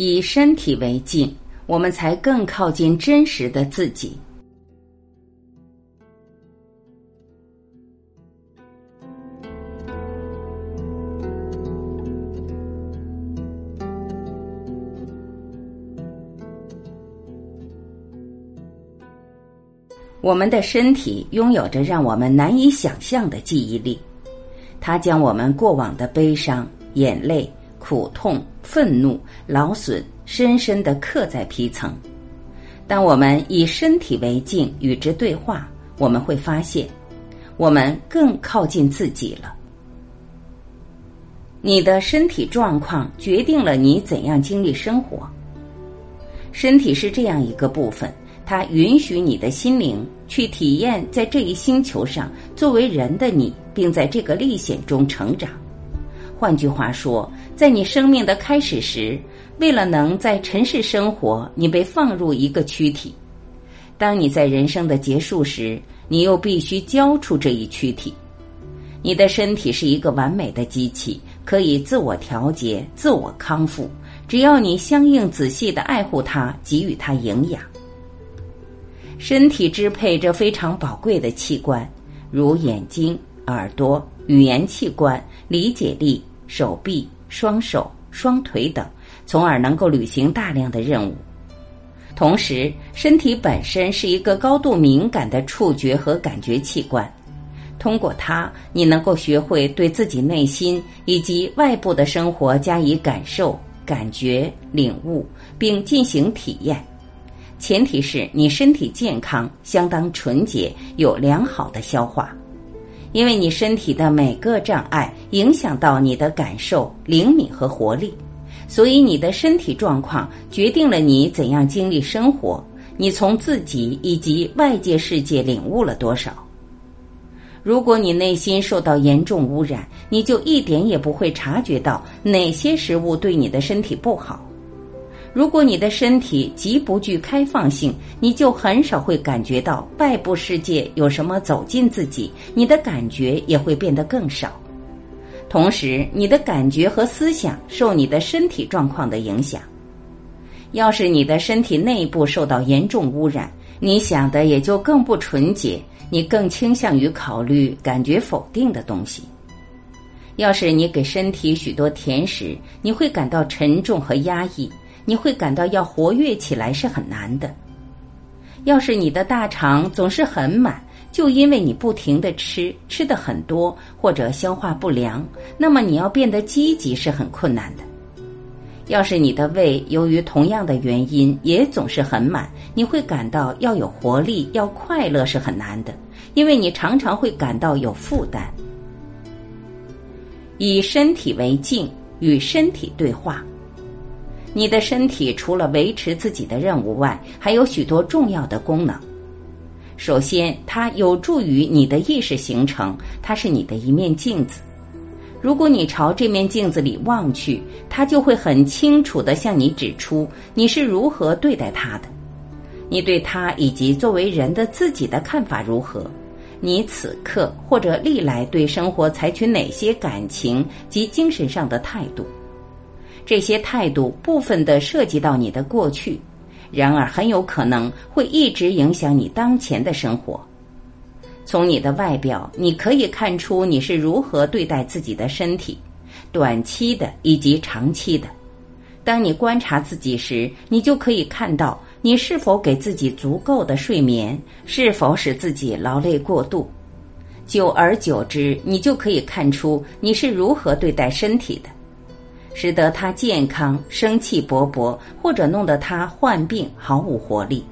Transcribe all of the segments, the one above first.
以身体为镜，我们才更靠近真实的自己。我们的身体拥有着让我们难以想象的记忆力，它将我们过往的悲伤、眼泪、苦痛、愤怒、劳损深深的刻在皮层。当我们以身体为镜与之对话，我们会发现，我们更靠近自己了。你的身体状况决定了你怎样经历生活。身体是这样一个部分。它允许你的心灵去体验在这一星球上作为人的你，并在这个历险中成长。换句话说，在你生命的开始时，为了能在尘世生活，你被放入一个躯体；当你在人生的结束时，你又必须交出这一躯体。你的身体是一个完美的机器，可以自我调节、自我康复，只要你相应仔细的爱护它，给予它营养。身体支配着非常宝贵的器官，如眼睛、耳朵、语言器官、理解力、手臂、双手、双腿等，从而能够履行大量的任务。同时，身体本身是一个高度敏感的触觉和感觉器官，通过它，你能够学会对自己内心以及外部的生活加以感受、感觉、领悟，并进行体验。前提是你身体健康、相当纯洁、有良好的消化，因为你身体的每个障碍影响到你的感受、灵敏和活力，所以你的身体状况决定了你怎样经历生活，你从自己以及外界世界领悟了多少。如果你内心受到严重污染，你就一点也不会察觉到哪些食物对你的身体不好。如果你的身体极不具开放性，你就很少会感觉到外部世界有什么走进自己，你的感觉也会变得更少。同时，你的感觉和思想受你的身体状况的影响。要是你的身体内部受到严重污染，你想的也就更不纯洁，你更倾向于考虑感觉否定的东西。要是你给身体许多甜食，你会感到沉重和压抑。你会感到要活跃起来是很难的。要是你的大肠总是很满，就因为你不停的吃，吃的很多或者消化不良，那么你要变得积极是很困难的。要是你的胃由于同样的原因也总是很满，你会感到要有活力、要快乐是很难的，因为你常常会感到有负担。以身体为镜，与身体对话。你的身体除了维持自己的任务外，还有许多重要的功能。首先，它有助于你的意识形成，它是你的一面镜子。如果你朝这面镜子里望去，它就会很清楚地向你指出你是如何对待它的，你对它以及作为人的自己的看法如何，你此刻或者历来对生活采取哪些感情及精神上的态度。这些态度部分的涉及到你的过去，然而很有可能会一直影响你当前的生活。从你的外表，你可以看出你是如何对待自己的身体，短期的以及长期的。当你观察自己时，你就可以看到你是否给自己足够的睡眠，是否使自己劳累过度。久而久之，你就可以看出你是如何对待身体的。使得他健康、生气勃勃，或者弄得他患病、毫无活力。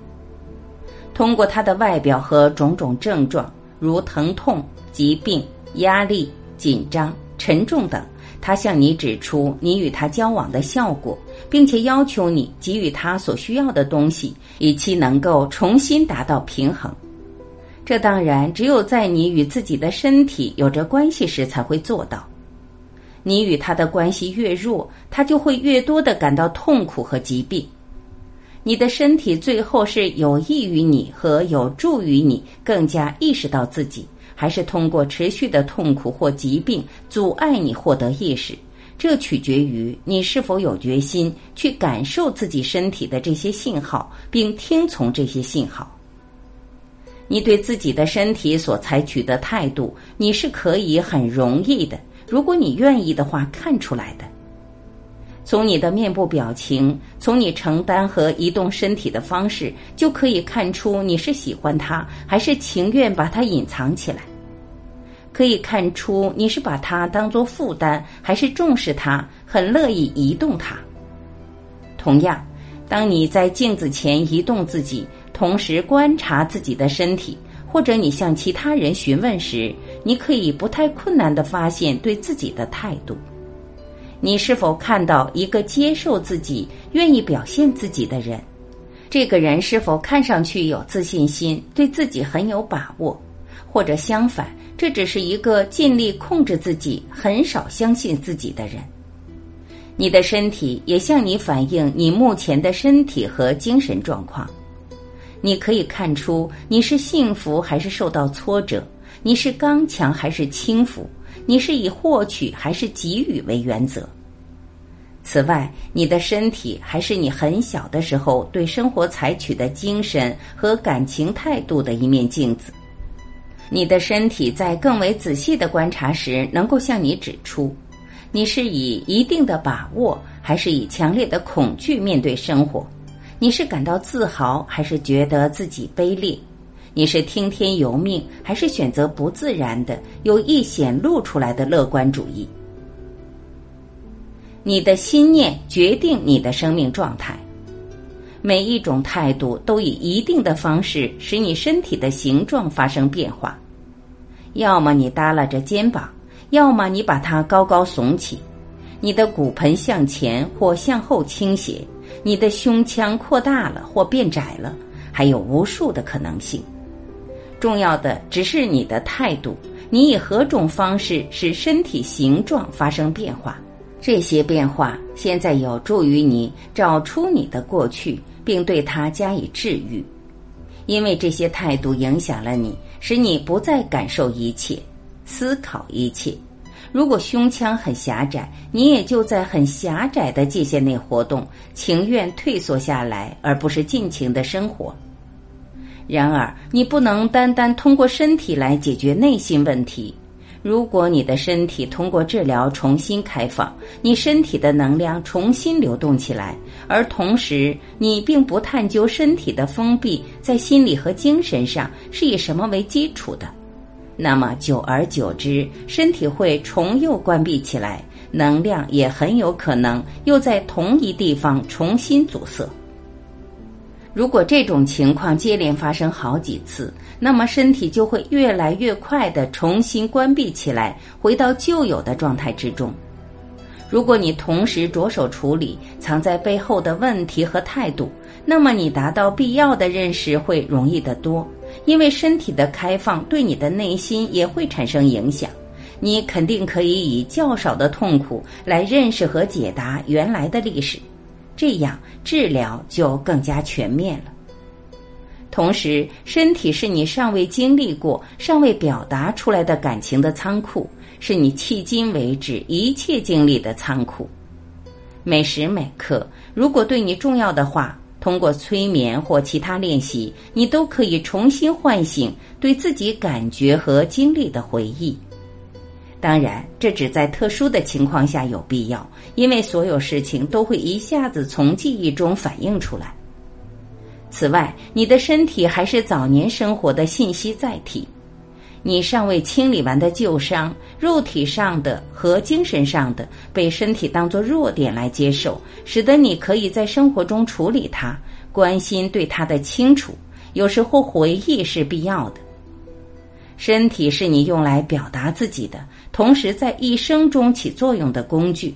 通过他的外表和种种症状，如疼痛、疾病、压力、紧张、沉重等，他向你指出你与他交往的效果，并且要求你给予他所需要的东西，以期能够重新达到平衡。这当然只有在你与自己的身体有着关系时才会做到。你与他的关系越弱，他就会越多的感到痛苦和疾病。你的身体最后是有益于你和有助于你更加意识到自己，还是通过持续的痛苦或疾病阻碍你获得意识，这取决于你是否有决心去感受自己身体的这些信号，并听从这些信号。你对自己的身体所采取的态度，你是可以很容易的，如果你愿意的话，看出来的。从你的面部表情，从你承担和移动身体的方式，就可以看出你是喜欢它，还是情愿把它隐藏起来。可以看出你是把它当做负担，还是重视它，很乐意移动它。同样，当你在镜子前移动自己。同时观察自己的身体，或者你向其他人询问时，你可以不太困难的发现对自己的态度。你是否看到一个接受自己、愿意表现自己的人？这个人是否看上去有自信心，对自己很有把握？或者相反，这只是一个尽力控制自己、很少相信自己的人？你的身体也向你反映你目前的身体和精神状况。你可以看出你是幸福还是受到挫折，你是刚强还是轻浮，你是以获取还是给予为原则。此外，你的身体还是你很小的时候对生活采取的精神和感情态度的一面镜子。你的身体在更为仔细的观察时，能够向你指出，你是以一定的把握，还是以强烈的恐惧面对生活。你是感到自豪，还是觉得自己卑劣？你是听天由命，还是选择不自然的、有意显露出来的乐观主义？你的心念决定你的生命状态。每一种态度都以一定的方式使你身体的形状发生变化。要么你耷拉着肩膀，要么你把它高高耸起，你的骨盆向前或向后倾斜。你的胸腔扩大了或变窄了，还有无数的可能性。重要的只是你的态度，你以何种方式使身体形状发生变化？这些变化现在有助于你找出你的过去，并对它加以治愈，因为这些态度影响了你，使你不再感受一切，思考一切。如果胸腔很狭窄，你也就在很狭窄的界限内活动，情愿退缩下来，而不是尽情的生活。然而，你不能单单通过身体来解决内心问题。如果你的身体通过治疗重新开放，你身体的能量重新流动起来，而同时你并不探究身体的封闭在心理和精神上是以什么为基础的。那么久而久之，身体会重又关闭起来，能量也很有可能又在同一地方重新阻塞。如果这种情况接连发生好几次，那么身体就会越来越快的重新关闭起来，回到旧有的状态之中。如果你同时着手处理藏在背后的问题和态度，那么你达到必要的认识会容易得多。因为身体的开放对你的内心也会产生影响，你肯定可以以较少的痛苦来认识和解答原来的历史，这样治疗就更加全面了。同时，身体是你尚未经历过、尚未表达出来的感情的仓库，是你迄今为止一切经历的仓库。每时每刻，如果对你重要的话。通过催眠或其他练习，你都可以重新唤醒对自己感觉和经历的回忆。当然，这只在特殊的情况下有必要，因为所有事情都会一下子从记忆中反映出来。此外，你的身体还是早年生活的信息载体。你尚未清理完的旧伤，肉体上的和精神上的，被身体当作弱点来接受，使得你可以在生活中处理它，关心对它的清楚。有时候回忆是必要的。身体是你用来表达自己的，同时在一生中起作用的工具。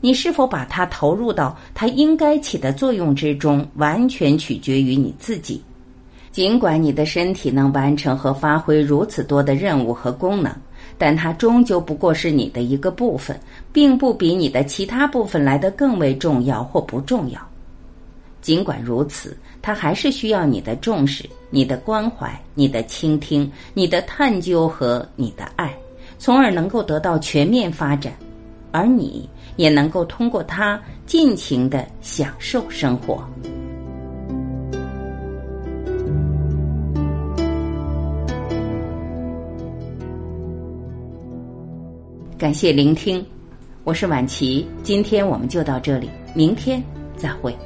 你是否把它投入到它应该起的作用之中，完全取决于你自己。尽管你的身体能完成和发挥如此多的任务和功能，但它终究不过是你的一个部分，并不比你的其他部分来得更为重要或不重要。尽管如此，它还是需要你的重视、你的关怀、你的倾听、你的探究和你的爱，从而能够得到全面发展。而你也能够通过它尽情的享受生活。感谢聆听，我是晚琪，今天我们就到这里，明天再会。